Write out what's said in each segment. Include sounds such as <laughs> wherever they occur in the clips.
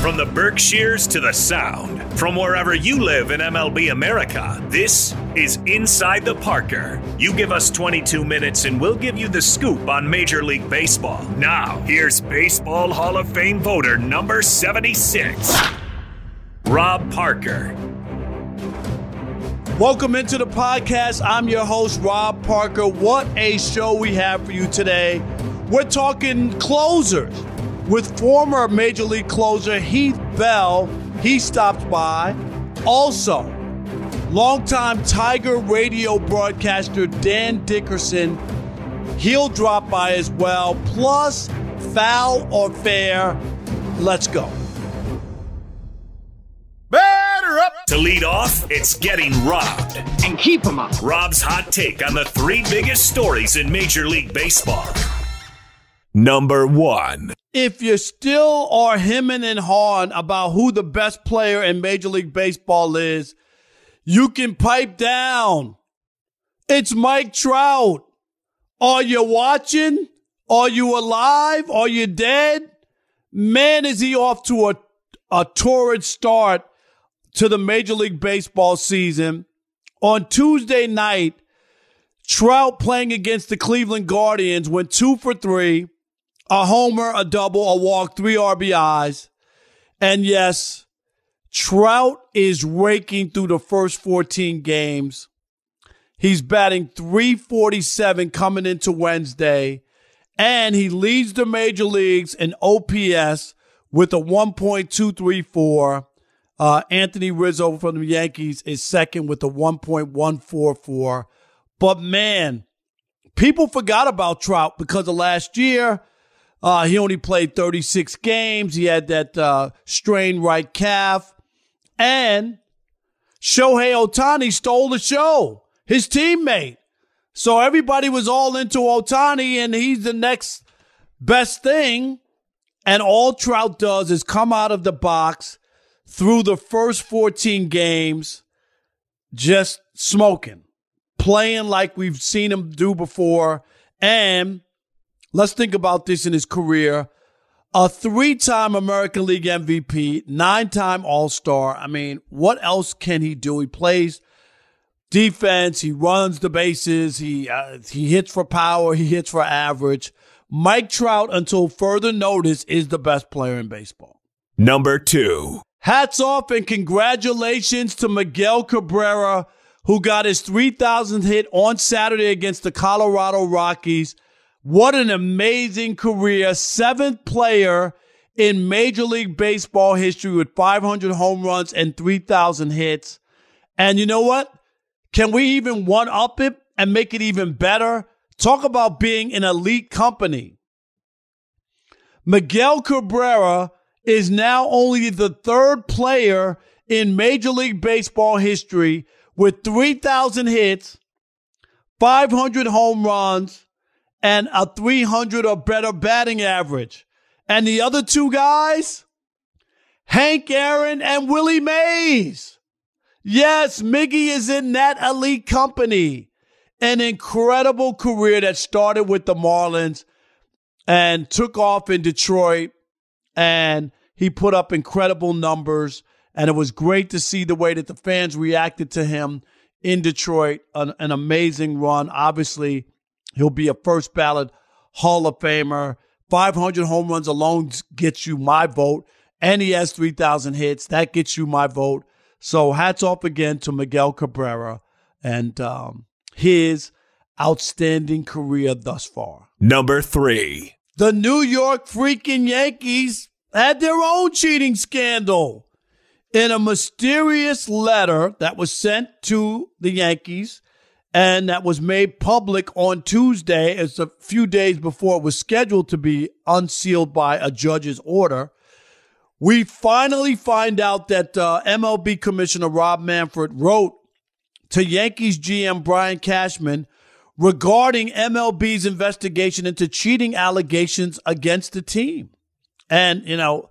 From the Berkshires to the Sound, from wherever you live in MLB America, this is Inside the Parker. You give us 22 minutes and we'll give you the scoop on Major League Baseball. Now, here's Baseball Hall of Fame voter number 76, Rob Parker. Welcome into the podcast. I'm your host, Rob Parker. What a show we have for you today. We're talking closers with former Major League closer Heath Bell. He stopped by. Also, longtime Tiger radio broadcaster Dan Dickerson. He'll drop by as well. Plus, foul or fair. Let's go. Batter up! To lead off, it's getting robbed. and keep them up. Rob's hot take on the three biggest stories in Major League Baseball. Number one. if you still are hemming and hawing about who the best player in Major League Baseball is, you can pipe down. It's Mike Trout. Are you watching? Are you alive? Are you dead? Man, is he off to a, a torrid start to the Major League Baseball season. On Tuesday night, Trout playing against the Cleveland Guardians went two for three a homer, a double, a walk, three RBIs. And yes, Trout is raking through the first 14 games. He's batting 347 coming into Wednesday, and he leads the major leagues in OPS with a 1.234. Uh, Anthony Rizzo from the Yankees is second with a 1.144. But man, people forgot about Trout because of last year. Uh, he only played 36 games. He had that uh, strained right calf. And Shohei Ohtani stole the show, his teammate. So everybody was all into Ohtani, and he's the next best thing. And all Trout does is come out of the box through the first 14 games, just smoking, playing like we've seen him do before. And Let's think about this in his career. A three time American League MVP, nine time All Star. I mean, what else can he do? He plays defense, he runs the bases, he, uh, he hits for power, he hits for average. Mike Trout, until further notice, is the best player in baseball. Number two. Hats off and congratulations to Miguel Cabrera, who got his 3,000th hit on Saturday against the Colorado Rockies. What an amazing career. Seventh player in Major League Baseball history with 500 home runs and 3,000 hits. And you know what? Can we even one up it and make it even better? Talk about being an elite company. Miguel Cabrera is now only the third player in Major League Baseball history with 3,000 hits, 500 home runs, and a 300 or better batting average. And the other two guys, Hank Aaron and Willie Mays. Yes, Miggy is in that elite company. An incredible career that started with the Marlins and took off in Detroit. And he put up incredible numbers. And it was great to see the way that the fans reacted to him in Detroit. An, an amazing run. Obviously, he'll be a first ballot Hall of Famer. 500 home runs alone gets you my vote. And he has 3,000 hits. That gets you my vote. So hats off again to Miguel Cabrera and um, his outstanding career thus far. Number three. The New York freaking Yankees had their own cheating scandal. In a mysterious letter that was sent to the Yankees, and that was made public on Tuesday, as a few days before it was scheduled to be unsealed by a judge's order. We finally find out that uh, MLB Commissioner Rob Manfred wrote to Yankees GM Brian Cashman regarding MLB's investigation into cheating allegations against the team. And, you know,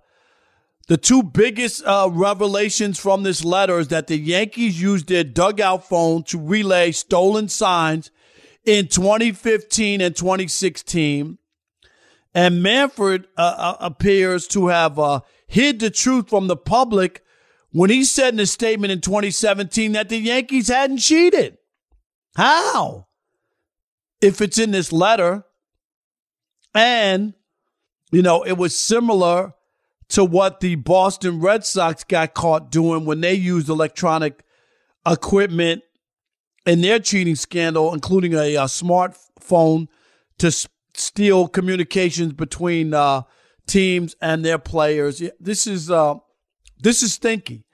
the two biggest uh, revelations from this letter is that the Yankees used their dugout phone to relay stolen signs in 2015 and 2016. And Manfred uh, uh, appears to have uh, hid the truth from the public when he said in a statement in 2017 that the Yankees hadn't cheated. How? If it's in this letter. And, you know, it was similar to what the Boston Red Sox got caught doing when they used electronic equipment in their cheating scandal, including a, a smartphone to s- steal communications between uh, teams and their players. This is uh, this is stinky.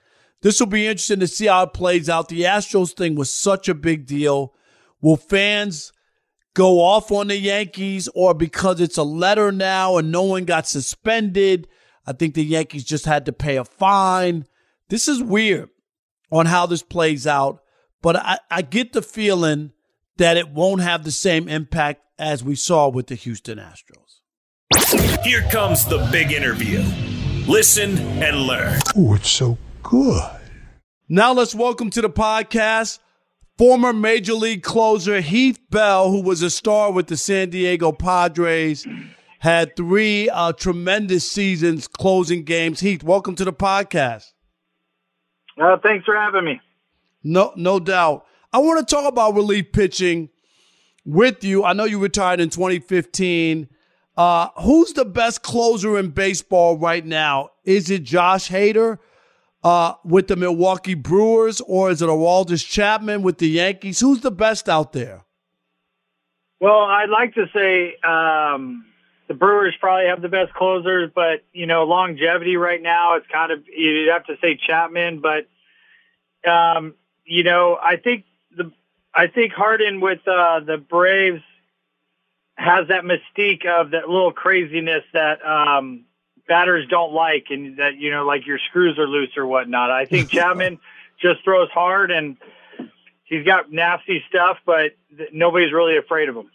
This will be interesting to see how it plays out. The Astros thing was such a big deal. Will fans go off on the Yankees or because it's a letter now and no one got suspended? I think the Yankees just had to pay a fine. This is weird on how this plays out, but I, I get the feeling that it won't have the same impact as we saw with the Houston Astros. Here comes the big interview. Listen and learn. Oh, it's so good. Now let's welcome to the podcast former Major League closer Heath Bell, who was a star with the San Diego Padres had three uh, tremendous seasons closing games. Heath, welcome to the podcast. Uh, thanks for having me. No, no doubt. I want to talk about relief pitching with you. I know you retired in 2015. Uh, who's the best closer in baseball right now? Is it Josh Hader uh, with the Milwaukee Brewers, or is it Aroldis Chapman with the Yankees? Who's the best out there? Well, I'd like to say um, the Brewers probably have the best closers, but you know longevity right now it's kind of you'd have to say Chapman, but um, you know I think the I think Harden with uh, the Braves has that mystique of that little craziness that um, batters don't like, and that you know like your screws are loose or whatnot. I think <laughs> Chapman just throws hard and he's got nasty stuff, but nobody's really afraid of him.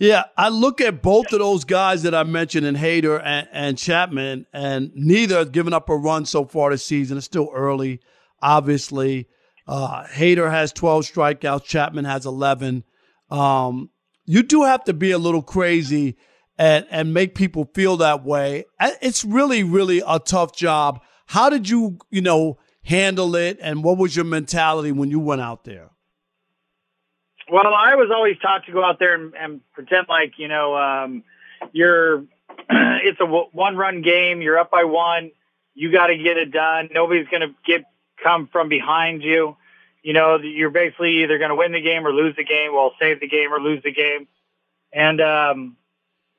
Yeah, I look at both of those guys that I mentioned in Hader and, and Chapman, and neither have given up a run so far this season. It's still early, obviously. Uh, Hader has 12 strikeouts, Chapman has 11. Um, you do have to be a little crazy and, and make people feel that way. It's really, really a tough job. How did you, you know, handle it, and what was your mentality when you went out there? Well, I was always taught to go out there and, and pretend like you know um, you're <clears throat> it's a one run game. You're up by one. You got to get it done. Nobody's going to get come from behind you. You know, you're basically either going to win the game or lose the game. Well, save the game or lose the game. And um,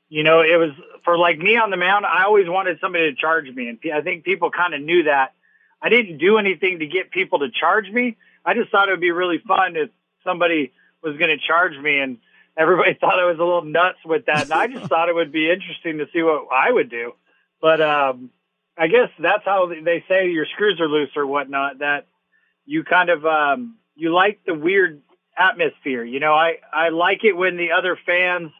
you know, it was for like me on the mound. I always wanted somebody to charge me, and I think people kind of knew that. I didn't do anything to get people to charge me. I just thought it would be really fun if somebody was going to charge me, and everybody <laughs> thought I was a little nuts with that. And I just <laughs> thought it would be interesting to see what I would do. But um, I guess that's how they say your screws are loose or whatnot. That you kind of um, you like the weird atmosphere. You know, I I like it when the other fans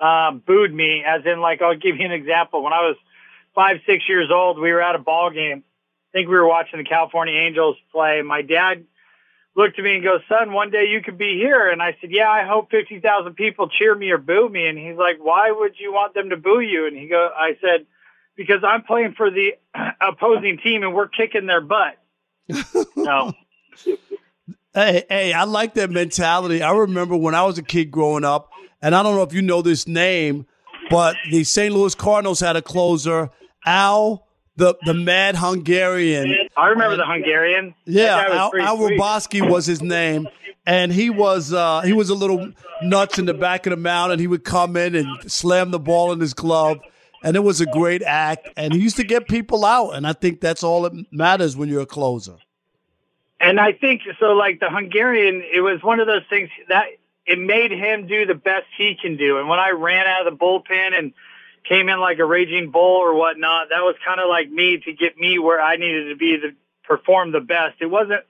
um, booed me, as in like I'll give you an example. When I was five, six years old, we were at a ball game. I think we were watching the California Angels play. My dad looked at me and goes, "Son, one day you could be here." And I said, "Yeah, I hope fifty thousand people cheer me or boo me." And he's like, "Why would you want them to boo you?" And he go, I said, "Because I'm playing for the <clears throat> opposing team and we're kicking their butt." no. <laughs> Hey, hey, I like that mentality. I remember when I was a kid growing up, and I don't know if you know this name, but the St. Louis Cardinals had a closer, Al, the the Mad Hungarian. I remember the Hungarian. Yeah, Al, Hrabosky was his name, and he was uh, he was a little nuts in the back of the mound, and he would come in and slam the ball in his glove, and it was a great act. And he used to get people out, and I think that's all that matters when you're a closer. And I think so. Like the Hungarian, it was one of those things that it made him do the best he can do. And when I ran out of the bullpen and came in like a raging bull or whatnot, that was kind of like me to get me where I needed to be to perform the best. It wasn't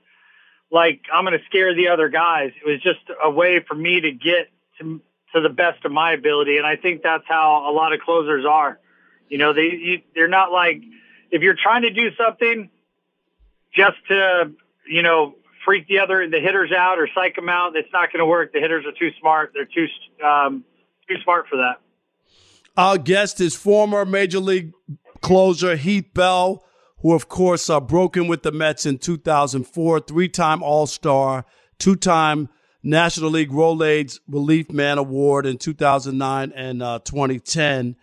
like I'm going to scare the other guys. It was just a way for me to get to to the best of my ability. And I think that's how a lot of closers are. You know, they you, they're not like if you're trying to do something just to you know freak the other the hitters out or psych them out. It's not going to work. The hitters are too smart. They're too um, too smart for that. Our guest is former Major League closer Heath Bell, who of course uh, broken with the Mets in 2004, three-time All-Star, two-time National League Rolaids Relief Man Award in 2009 and uh, 2010.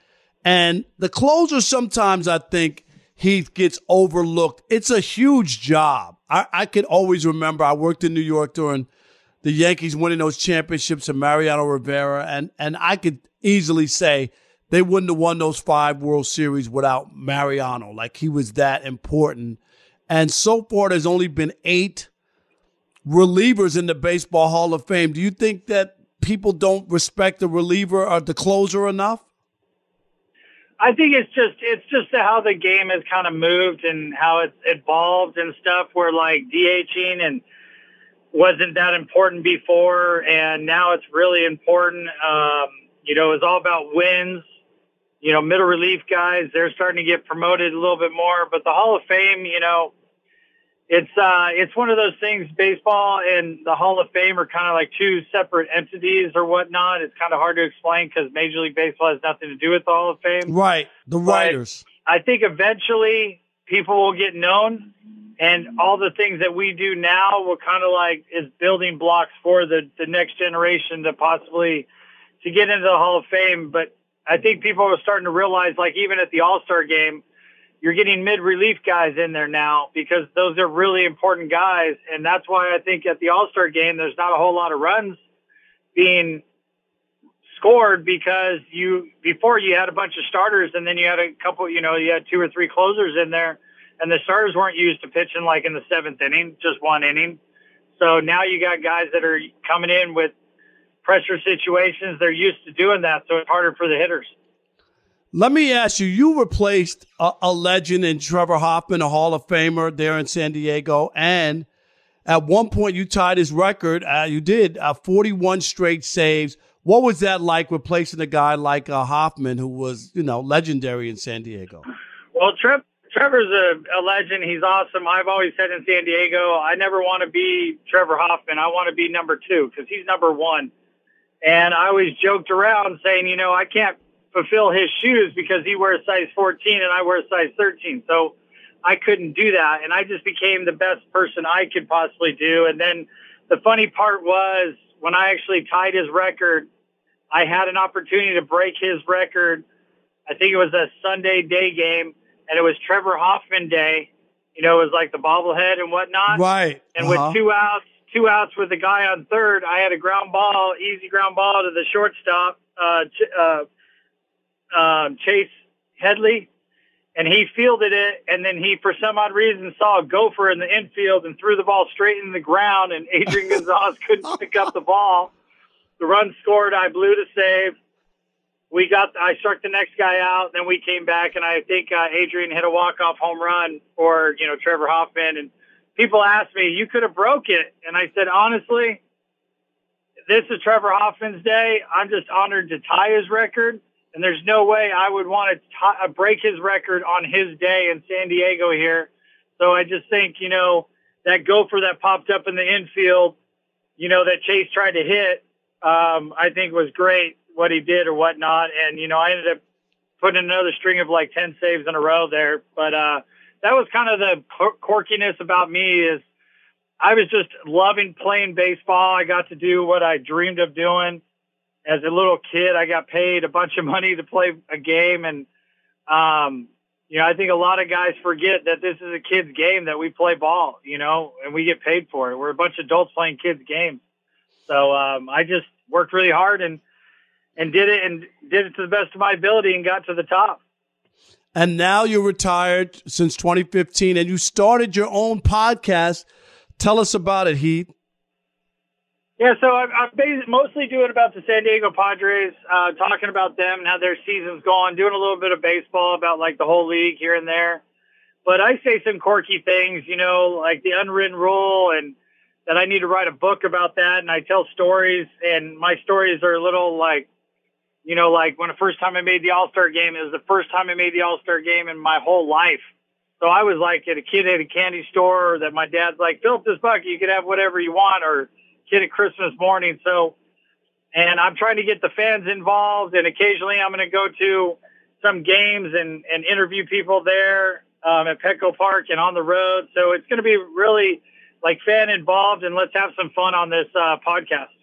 And the closer sometimes I think Heath gets overlooked. It's a huge job. I, I can always remember I worked in New York during the Yankees winning those championships and Mariano Rivera, and and I could easily say they wouldn't have won those five World Series without Mariano. Like he was that important. And so far, there's only been eight relievers in the Baseball Hall of Fame. Do you think that people don't respect the reliever or the closer enough? I think it's just it's just how the game has kind of moved and how it's evolved and stuff. Where like DHing and wasn't that important before, and now it's really important. Um, you know, it's all about wins. You know, middle relief guys they're starting to get promoted a little bit more, but the Hall of Fame, you know, it's uh, it's one of those things. Baseball and the Hall of Fame are kind of like two separate entities or whatnot. It's kind of hard to explain because Major League Baseball has nothing to do with the Hall of Fame. Right, the writers. I think eventually people will get known, and all the things that we do now will kind of like is building blocks for the the next generation to possibly to get into the Hall of Fame. But I think people are starting to realize, like even at the All Star game you're getting mid relief guys in there now because those are really important guys. And that's why I think at the All Star game, there's not a whole lot of runs being scored because you, before you had a bunch of starters and then you had a couple, you know, you had two or three closers in there and the starters weren't used to pitching like in the seventh inning, just one inning. So now you got guys that are coming in with pressure situations. They're used to doing that. So it's harder for the hitters. Let me ask you, you replaced a, a, legend in Trevor Hoffman, a Hall of Famer there in San Diego. And at one point, you tied his record. Uh, you did uh, 41 straight saves. What was that like replacing a guy like uh, Hoffman, who was, you know, legendary in San Diego? Well, Trev, Trevor's a, a legend. He's awesome. I've always said in San Diego, I never want to be Trevor Hoffman. I want to be number two because he's number one. And I always joked around saying, you know, I can't fulfill his shoes because he wears size 14 and I wear size 13. So I couldn't do that. And I just became the best person I could possibly do. And then the funny part was when I actually tied his record, I had an opportunity to break his record. I think it was a Sunday day game, and it was Trevor Hoffman Day. You know, it was like the bobblehead and whatnot. Right. And uh-huh. with two outs, two outs with the guy on third, I had a ground ball, easy ground ball to the shortstop, uh, uh, um, Chase Headley, and he fielded it. And then he, for some odd reason, saw a gopher in the infield and threw the ball straight in the ground. And Adrian <laughs> Gonzalez couldn't pick up the ball. The run scored. I blew the save. We got. I struck the next guy out. Then we came back, and I think uh, Adrian hit a walk off home run for you know Trevor Hoffman. And people asked me, "You could have broke it," and I said, honestly, this is Trevor Hoffman's day. I'm just honored to tie his record, and there's no way I would want to tie, break his record on his day in San Diego here. So I just think you know that gopher that popped up in the infield, you know that Chase tried to hit um, I think was great what he did or whatnot. And, you know, I ended up putting another string of like 10 saves in a row there. But, uh, that was kind of the quirkiness about me is I was just loving playing baseball. I got to do what I dreamed of doing as a little kid. I got paid a bunch of money to play a game. And, um, you know, I think a lot of guys forget that this is a kid's game that we play ball, you know, and we get paid for it. We're a bunch of adults playing kids' games. So um, I just worked really hard and and did it and did it to the best of my ability and got to the top. And now you're retired since 2015 and you started your own podcast. Tell us about it, Heath. Yeah, so I'm, mostly doing about the San Diego Padres, uh, talking about them and how their season's going, doing a little bit of baseball about like the whole league here and there. But I say some quirky things, you know, like the unwritten rule and that I need to write a book about that. And I tell stories, and my stories are a little like, you know, like when the first time I made the All Star game, it was the first time I made the All Star game in my whole life. So I was like at a kid at a candy store that my dad's like, fill up this bucket, you can have whatever you want, or kid at Christmas morning. So, and I'm trying to get the fans involved, and occasionally I'm going to go to some games and and interview people there um, at Petco Park and on the road. So it's going to be really like fan involved, and let's have some fun on this uh, podcast.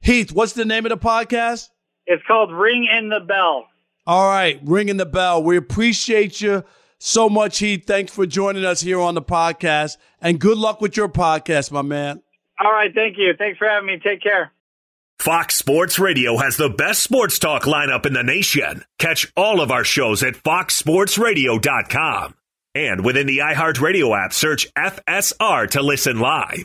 Heath, what's the name of the podcast? It's called Ring in the Bell. All right, ringing the bell. We appreciate you so much, Heath. Thanks for joining us here on the podcast, and good luck with your podcast, my man. All right, thank you. Thanks for having me. Take care. Fox Sports Radio has the best sports talk lineup in the nation. Catch all of our shows at foxsportsradio.com. And within the iHeartRadio app, search FSR to listen live.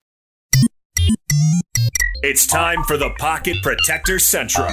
It's time for the Pocket Protector Central.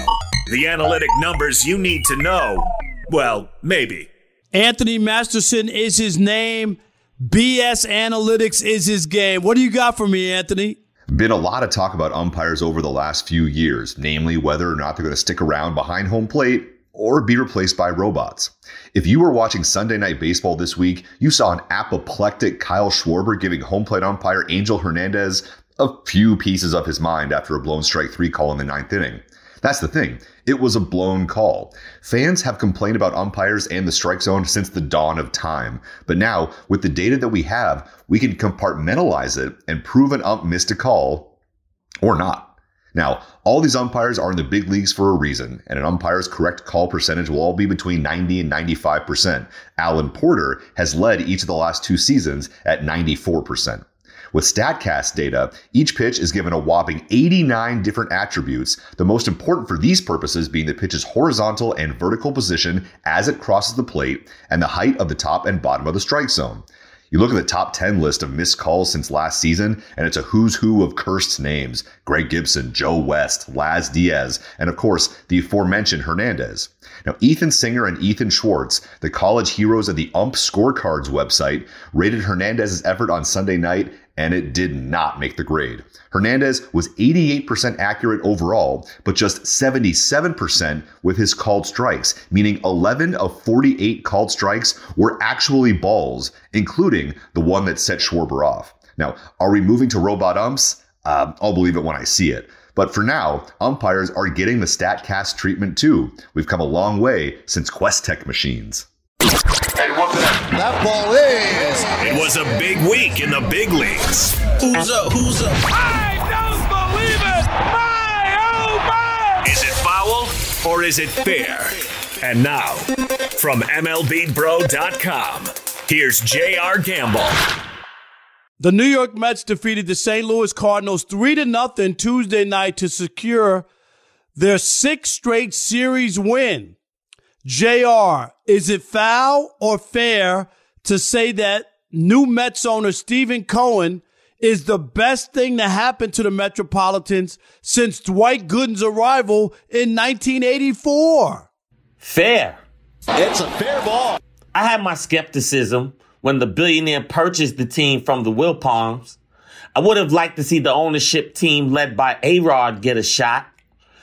The analytic numbers you need to know. Well, maybe. Anthony Masterson is his name. BS Analytics is his game. What do you got for me, Anthony? Been a lot of talk about umpires over the last few years, namely whether or not they're going to stick around behind home plate or be replaced by robots. If you were watching Sunday Night Baseball this week, you saw an apoplectic Kyle Schwarber giving home plate umpire Angel Hernandez a few pieces of his mind after a blown strike three call in the ninth inning. That's the thing. It was a blown call. Fans have complained about umpires and the strike zone since the dawn of time. But now, with the data that we have, we can compartmentalize it and prove an ump missed a call or not. Now, all these umpires are in the big leagues for a reason, and an umpire's correct call percentage will all be between 90 and 95%. Alan Porter has led each of the last two seasons at 94%. With StatCast data, each pitch is given a whopping 89 different attributes, the most important for these purposes being the pitch's horizontal and vertical position as it crosses the plate and the height of the top and bottom of the strike zone. You look at the top 10 list of missed calls since last season, and it's a who's who of cursed names Greg Gibson, Joe West, Laz Diaz, and of course, the aforementioned Hernandez. Now, Ethan Singer and Ethan Schwartz, the college heroes of the UMP Scorecards website, rated Hernandez's effort on Sunday night and it did not make the grade. Hernandez was 88% accurate overall, but just 77% with his called strikes, meaning 11 of 48 called strikes were actually balls, including the one that set Schwarber off. Now, are we moving to robot umps? Uh, I'll believe it when I see it. But for now, umpires are getting the StatCast treatment too. We've come a long way since QuesTec machines. That ball is. It was a big week in the big leagues. Who's up? Who's up? I don't believe it! My oh my! Is it foul or is it fair? And now, from MLBBro.com, here's J.R. Gamble. The New York Mets defeated the St. Louis Cardinals 3 to nothing Tuesday night to secure their sixth straight series win. JR, is it foul or fair to say that new Mets owner Steven Cohen is the best thing to happen to the Metropolitans since Dwight Gooden's arrival in 1984? Fair. It's a fair ball. I had my skepticism when the billionaire purchased the team from the Wilpons. I would have liked to see the ownership team led by A-Rod get a shot.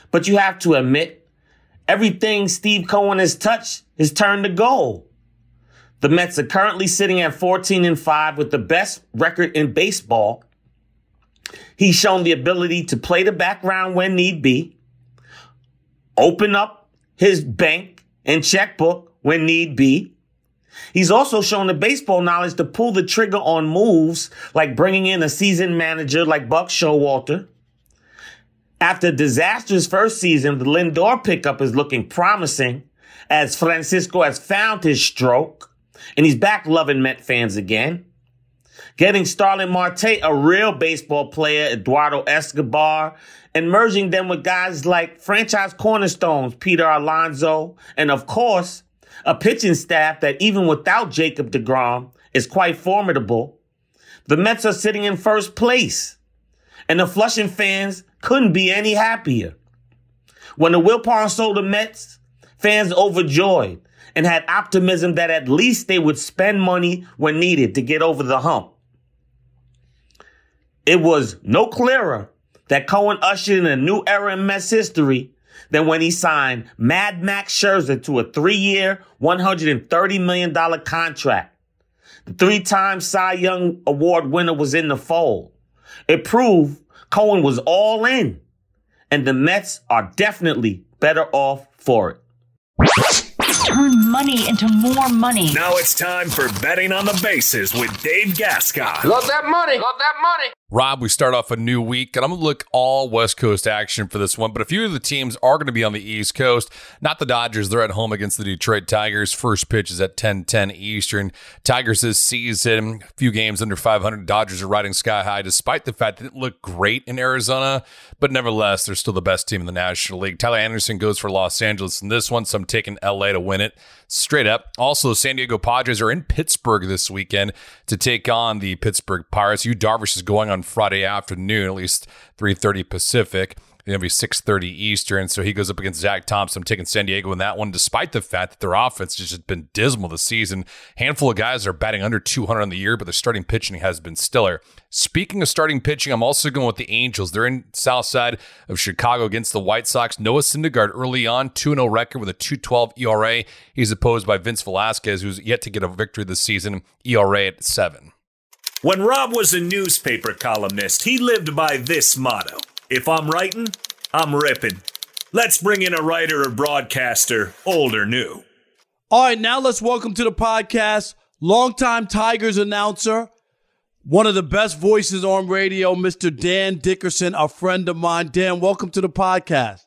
But you have to admit, Everything Steve Cohen has touched has turned to gold. The Mets are currently sitting at 14 and 5 with the best record in baseball. He's shown the ability to play the background when need be, open up his bank and checkbook when need be. He's also shown the baseball knowledge to pull the trigger on moves like bringing in a seasoned manager like Buck Showalter after disastrous first season, the Lindor pickup is looking promising as Francisco has found his stroke and he's back loving Met fans again. Getting Starling Marte, a real baseball player, Eduardo Escobar, and merging them with guys like franchise cornerstones, Peter Alonso, and of course, a pitching staff that even without Jacob DeGrom is quite formidable. The Mets are sitting in first place. And the Flushing fans couldn't be any happier. When the Wilpon sold the Mets, fans overjoyed and had optimism that at least they would spend money when needed to get over the hump. It was no clearer that Cohen ushered in a new era in Mets history than when he signed Mad Max Scherzer to a three-year, $130 million contract. The three-time Cy Young Award winner was in the fold. It proved Cohen was all in, and the Mets are definitely better off for it. Turn money into more money. Now it's time for betting on the bases with Dave Gascon. Love that money. Love that money. Rob, we start off a new week, and I'm going to look all West Coast action for this one. But a few of the teams are going to be on the East Coast. Not the Dodgers. They're at home against the Detroit Tigers. First pitch is at 10 10 Eastern. Tigers this season, a few games under 500. Dodgers are riding sky high, despite the fact that it looked great in Arizona. But nevertheless, they're still the best team in the National League. Tyler Anderson goes for Los Angeles in this one, so I'm taking LA to win it straight up. Also, San Diego Padres are in Pittsburgh this weekend to take on the Pittsburgh Pirates. Yu Darvish is going on Friday afternoon, at least 3:30 Pacific. It'll be 6:30 Eastern, so he goes up against Zach Thompson. Taking San Diego in that one, despite the fact that their offense has just been dismal this season. Handful of guys are batting under 200 on the year, but their starting pitching has been stellar. Speaking of starting pitching, I'm also going with the Angels. They're in South Side of Chicago against the White Sox. Noah Syndergaard early on, 2-0 record with a 2.12 ERA. He's opposed by Vince Velasquez, who's yet to get a victory this season. ERA at seven. When Rob was a newspaper columnist, he lived by this motto If I'm writing, I'm ripping. Let's bring in a writer or broadcaster, old or new. All right, now let's welcome to the podcast longtime Tigers announcer, one of the best voices on radio, Mr. Dan Dickerson, a friend of mine. Dan, welcome to the podcast.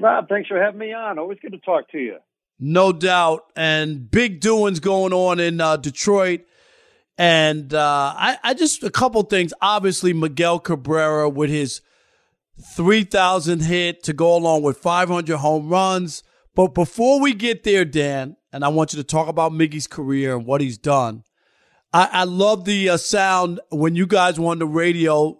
Rob, thanks for having me on. Always good to talk to you. No doubt. And big doings going on in uh, Detroit. And uh, I, I just, a couple things. Obviously, Miguel Cabrera with his 3,000 hit to go along with 500 home runs. But before we get there, Dan, and I want you to talk about Miggy's career and what he's done. I, I love the uh, sound when you guys were on the radio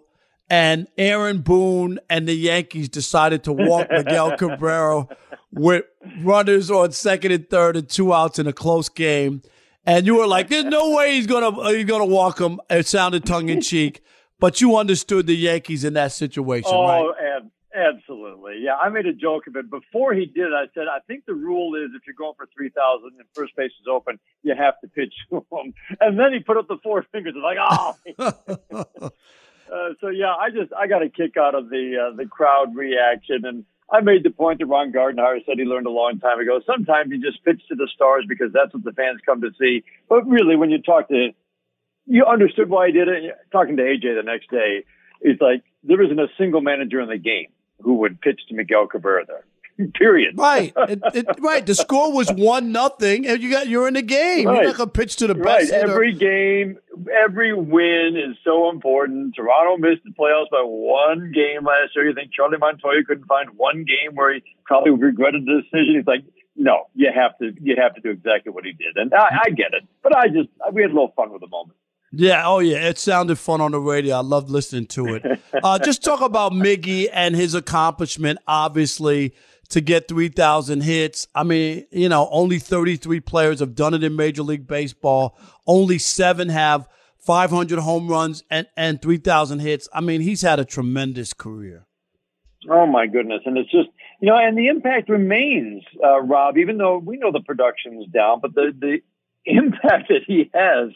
and Aaron Boone and the Yankees decided to walk <laughs> Miguel Cabrera with runners on second and third and two outs in a close game. And you were like, "There's no way he's gonna he's gonna walk him." It sounded tongue in cheek, but you understood the Yankees in that situation, oh, right? ab- absolutely. Yeah, I made a joke of it before he did. I said, I think the rule is if you're going for three thousand and first base is open, you have to pitch to <laughs> him. And then he put up the four <laughs> fingers. And like, oh. <laughs> uh, so yeah, I just I got a kick out of the uh, the crowd reaction and. I made the point that Ron Gardenhire said he learned a long time ago. Sometimes you just pitch to the stars because that's what the fans come to see. But really, when you talk to, you understood why I did it. Talking to AJ the next day, it's like there isn't a single manager in the game who would pitch to Miguel Cabrera there. <laughs> Period. Right. <laughs> It, it, right. The score was one nothing, and you got you're in the game. Right. You're not gonna pitch to the Right. best hitter. Every game, every win is so important. Toronto missed the playoffs by one game last year. You think Charlie Montoyo couldn't find one game where he probably regretted the decision? He's like, no, you have to, you have to do exactly what he did. And I, I get it, but I just, we had a little fun with the moment. Yeah, oh yeah, it sounded fun on the radio. I loved listening to it. <laughs> Uh, just talk about Miggy and his accomplishment, obviously, to get 3,000 hits. I mean, you know, only 33 players have done it in Major League Baseball. Only seven have 500 home runs and, and 3,000 hits. I mean, he's had a tremendous career. Oh my goodness! And it's just you know, and the impact remains, uh, Rob. Even though we know the production's down, but the the <laughs> impact that he has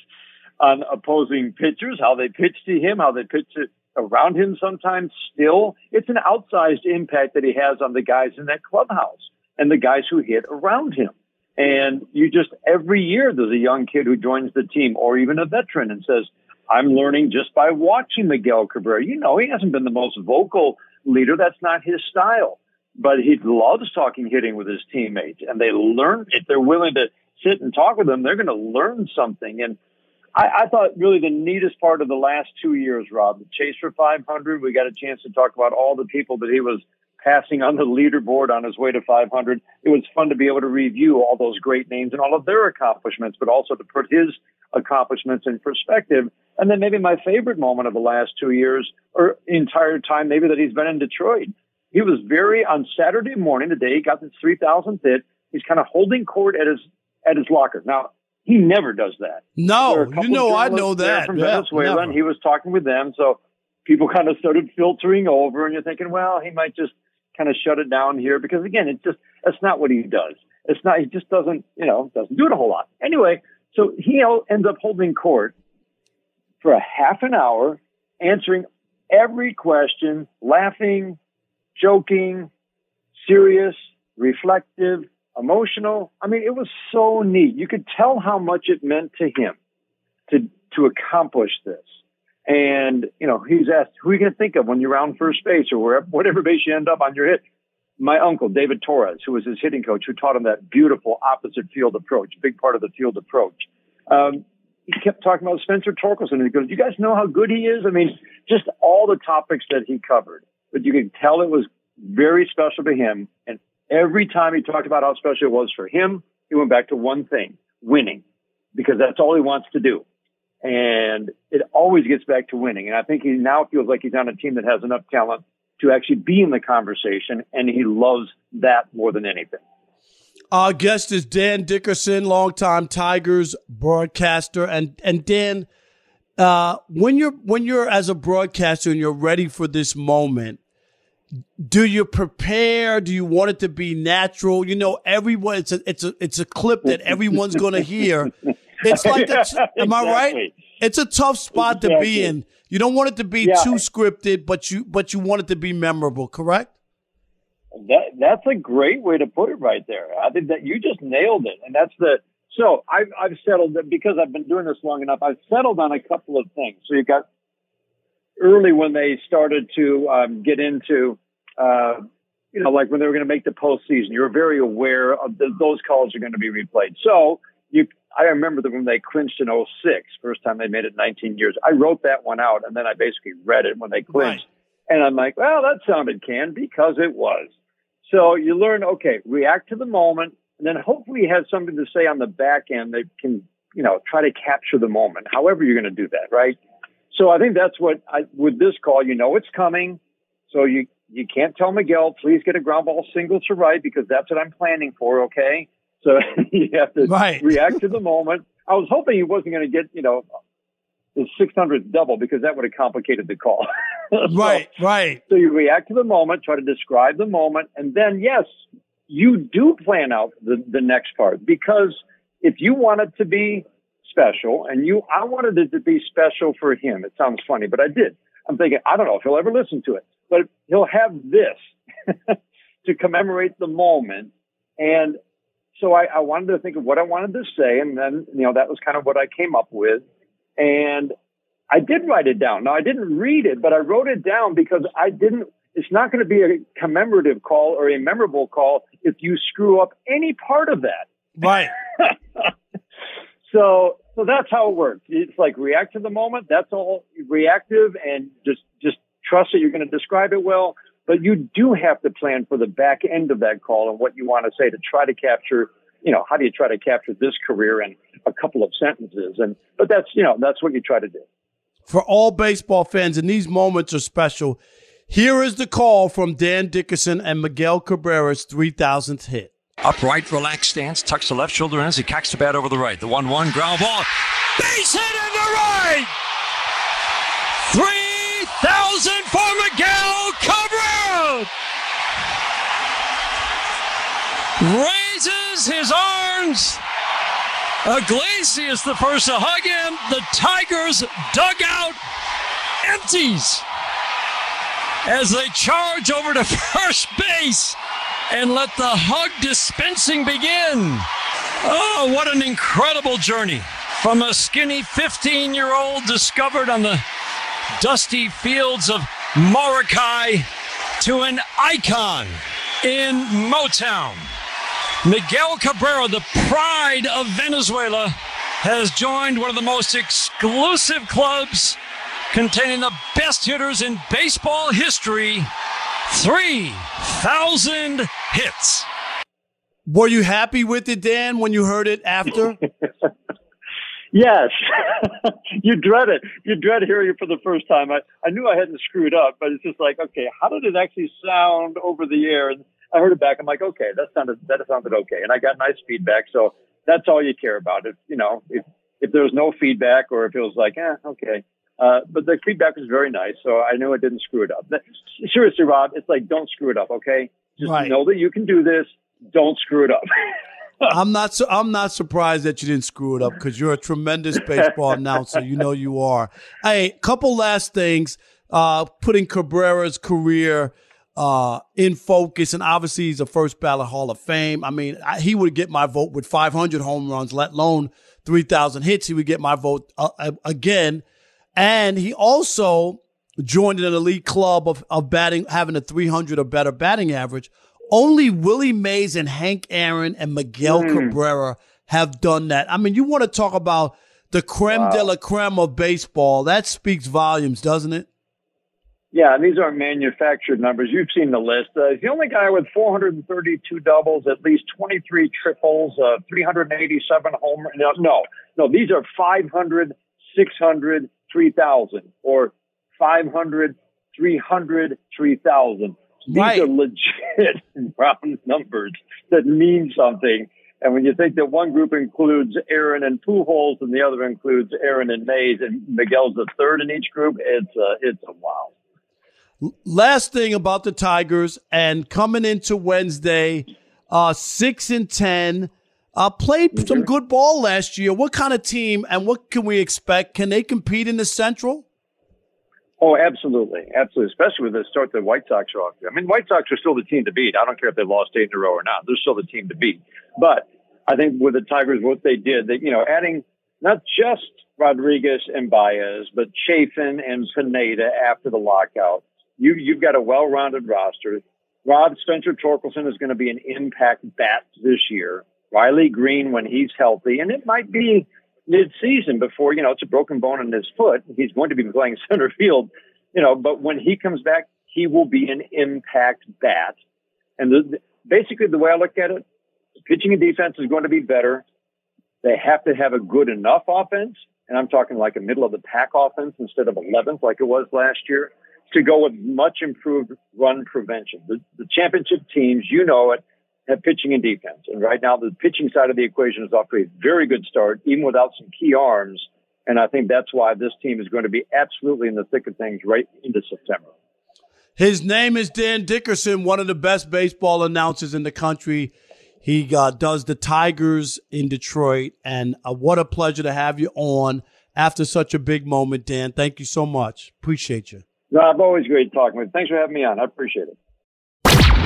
on opposing pitchers, how they pitch to him, how they pitch it around him, sometimes still, it's an outsized impact that he has on the guys in that clubhouse and the guys who hit around him. And you just every year there's a young kid who joins the team, or even a veteran, and says, "I'm learning just by watching Miguel Cabrera." You know, he hasn't been the most vocal leader. That's not his style. But he loves talking hitting with his teammates, and they learn if they're willing to sit and talk with him, they're going to learn something. And I, I thought really the neatest part of the last two years, Rob, the chase for 500. We got a chance to talk about all the people that he was passing on the leaderboard on his way to 500. It was fun to be able to review all those great names and all of their accomplishments, but also to put his accomplishments in perspective. And then maybe my favorite moment of the last two years or entire time, maybe that he's been in Detroit. He was very on Saturday morning, the day he got the 3,000th hit. He's kind of holding court at his at his locker. Now he never does that. No, There are a couple you know, I know that. from Yeah, Venezuela, never. and he was talking with them. So people kind of started filtering over, and you're thinking, well, he might just kind of shut it down here because again, it's just that's not what he does. It's not. He just doesn't, you know, doesn't do it a whole lot. Anyway, so he ends up holding court for a half an hour, answering every question, laughing, joking, serious, reflective, emotional. I mean, it was so neat. You could tell how much it meant to him to to accomplish this. And you know, he's asked, "Who are you going to think of when you're around first base or wherever, whatever base you end up on your hit?" My uncle David Torres, who was his hitting coach, who taught him that beautiful opposite field approach, big part of the field approach. Um, he kept talking about Spencer Torkelson, and he goes, "You guys know how good he is?" I mean, just all the topics that he covered, but you could tell it was very special to him. And every time he talked about how special it was for him, he went back to one thing: winning, because that's all he wants to do. And it always gets back to winning. And I think he now feels like he's on a team that has enough talent to actually be in the conversation, and he loves that more than anything. Our guest is Dan Dickerson, longtime Tigers broadcaster, and and Dan, uh, when you're when you're as a broadcaster and you're ready for this moment, do you prepare? Do you want it to be natural? You know, everyone it's a it's a it's a clip that everyone's going to hear. <laughs> It's like the, am I right? It's a tough spot exactly. to be in. You don't want it to be yeah. too scripted, but you but you want it to be memorable, correct? That that's a great way to put it right there. I think that you just nailed it, and that's the. So I've I've settled that because I've been doing this long enough. I've settled on a couple of things. So you've got early when they started to um, get into, uh, you know, like when they were going to make the postseason. You were very aware of the, those calls are going to be replayed. So you I remember that when they clinched in 06, first time they made it 19 years. I wrote that one out and then I basically read it when they clinched. Right. And I'm like, well, that sounded canned because it was. So you learn, okay, react to the moment and then hopefully you have something to say on the back end that can, you know, try to capture the moment, however you're going to do that, right? So I think that's what I, with this call, you know, it's coming. So you, you can't tell Miguel, please get a ground ball single to right because that's what I'm planning for. Okay. So <laughs> you have to right. react to the moment. I was hoping he wasn't going to get, you know, the 600th double because that would have complicated the call. <laughs> so, right, right. So you react to the moment, try to describe the moment, and then yes, you do plan out the, the next part because if you want it to be special and you, I wanted it to be special for him. It sounds funny, but I did. I'm thinking, I don't know if he'll ever listen to it, but he'll have this <laughs> to commemorate the moment. And so I, I wanted to think of what I wanted to say, and then you know that was kind of what I came up with, and I did write it down. Now I didn't read it, but I wrote it down because I didn't. It's not going to be a commemorative call or a memorable call if you screw up any part of that. Right. <laughs> so so that's how it works. It's like react to the moment. That's all reactive, and just just trust that you're going to describe it well. But you do have to plan for the back end of that call and what you want to say to try to capture, you know, how do you try to capture this career in a couple of sentences? And, but that's, you know, that's what you try to do. For all baseball fans, and these moments are special. Here is the call from Dan Dickerson and Miguel Cabrera's 3000th hit. Upright, relaxed stance, tucks the left shoulder in as he cocks the bat over the right. The 1 1 ground ball. Base hit in the right! 3,000 for Miguel Cabrera! Raises his arms. Iglesias the first to hug him. The Tigers dugout empties as they charge over to <laughs> first base and let the hug dispensing begin. Oh, what an incredible journey. From a skinny 15 year old discovered on the dusty fields of Maracay to an icon in Motown. Miguel Cabrera, the pride of Venezuela, has joined one of the most exclusive clubs containing the best hitters in baseball history 3,000 hits. Were you happy with it, Dan, when you heard it after? <laughs> Yes, <laughs> you dread it. You dread hearing it for the first time. I, I knew I hadn't screwed up, but it's just like, okay, how did it actually sound over the air? And I heard it back. I'm like, okay, that sounded that sounded okay, and I got nice feedback. So that's all you care about. If you know, if if there's no feedback or if it was like, eh, okay, Uh, but the feedback was very nice, so I knew I didn't screw it up. But seriously, Rob, it's like don't screw it up, okay? Just Right. know that you can do this. Don't screw it up. <laughs> I'm not. Su- I'm not surprised that you didn't screw it up because you're a tremendous baseball <laughs> announcer. You know you are. Hey, couple last things. Uh, putting Cabrera's career uh, in focus, and obviously he's a first ballot Hall of Fame. I mean, I, he would get my vote with 500 home runs, let alone 3,000 hits. He would get my vote uh, uh, again, and he also joined an elite club of, of batting, having a 300 or better batting average. Only Willie Mays and Hank Aaron and Miguel Hmm. Cabrera have done that. I mean, you want to talk about the creme de la creme of baseball. That speaks volumes, doesn't it? Yeah, these aren't manufactured numbers. You've seen the list. Uh, he's the only guy with 432 doubles, at least 23 triples, uh, 387 home. No, no, no. These are 500, 600, 3,000, or 500, 300, 3,000. These Right. are legit <laughs> round numbers that mean something. And when you think that one group includes Aaron and Pujols and the other includes Aaron and Mays and Miguel's the third in each group, it's a, it's a wow. Last thing about the Tigers and coming into Wednesday, uh, six and ten, uh, played some good ball last year. What kind of team and what can we expect? Can they compete in the Central? Oh, absolutely, absolutely. Especially with the start the White Sox are off. I mean, White Sox are still the team to beat. I don't care if they've lost eight in a row or not. They're still the team to beat. But I think with the Tigers, what they did, that you know, adding not just Rodriguez and Baez, but Chafin and Pineda after the lockout, you you've got a well-rounded roster. Rob Spencer Torkelson is going to be an impact bat this year. Riley Greene when he's healthy, and it might be mid-season before you know it's a broken bone in his foot. He's going to be <laughs> playing center field, you know. But when he comes back, he will be an impact bat. And the, basically, the way I look at it, pitching and defense is going to be better. They have to have a good enough offense, and I'm talking like a middle of the pack offense instead of 11th like it was last year, to go with much improved run prevention. The, the championship teams, you know it, have pitching and defense. And right now, the pitching side of the equation is off to a very good start, even without some key arms. And I think that's why this team is going to be absolutely in the thick of things right into September. His name is Dan Dickerson, one of the best baseball announcers in the country. He uh, does the Tigers in Detroit, and uh, what a pleasure to have you on after such a big moment, Dan. Thank you so much. Appreciate you. Rob, always great talking with you. Thanks for having me on. I appreciate it.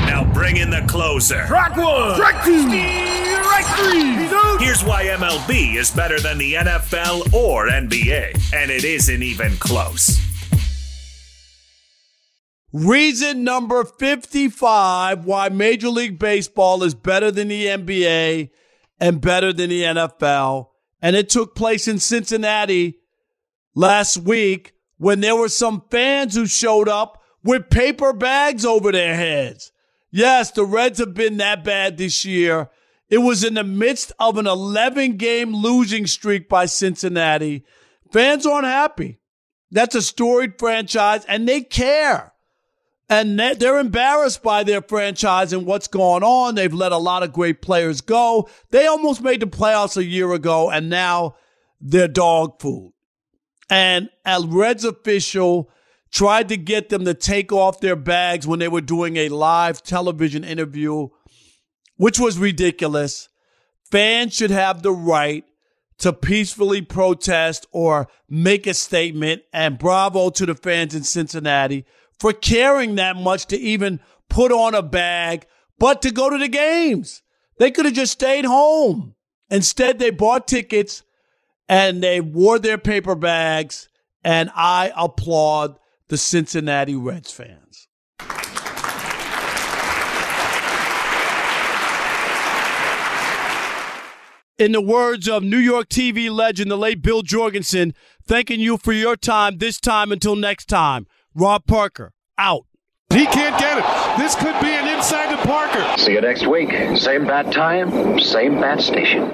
Now bring in the closer. Strike one. Strike two. Strike three. Here's why MLB is better than the NFL or NBA, and it isn't even close. Reason number 55 why Major League Baseball is better than the NBA and better than the NFL. And it took place in Cincinnati last week when there were some fans who showed up with paper bags over their heads. Yes, the Reds have been that bad this year. It was in the midst of an 11 game losing streak by Cincinnati. Fans aren't happy. That's a storied franchise and they care. And they- they're embarrassed by their franchise and what's going on. They've let a lot of great players go. They almost made the playoffs a year ago and now they're dog food. And a Reds official tried to get them to take off their bags when they were doing a live television interview, which was ridiculous. Fans should have the right to peacefully protest or make a statement. And bravo to the fans in Cincinnati for caring that much to even put on a bag, but to go to the games. They could have just stayed home. Instead, they bought tickets and they wore their paper bags. And I applaud the Cincinnati Reds fans. In the words of New York TV legend, the late Bill Jorgensen, thanking you for your time this time until next time. Rob Parker, out. He can't get it. This could be an inside to Parker. See you next week. Same bat time, same bat station.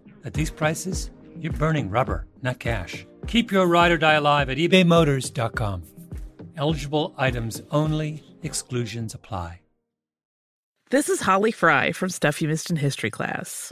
at these prices, you're burning rubber, not cash. Keep your ride or die alive at ebaymotors.com. Eligible items only, exclusions apply. This is Holly Fry from Stuff You Missed in History class.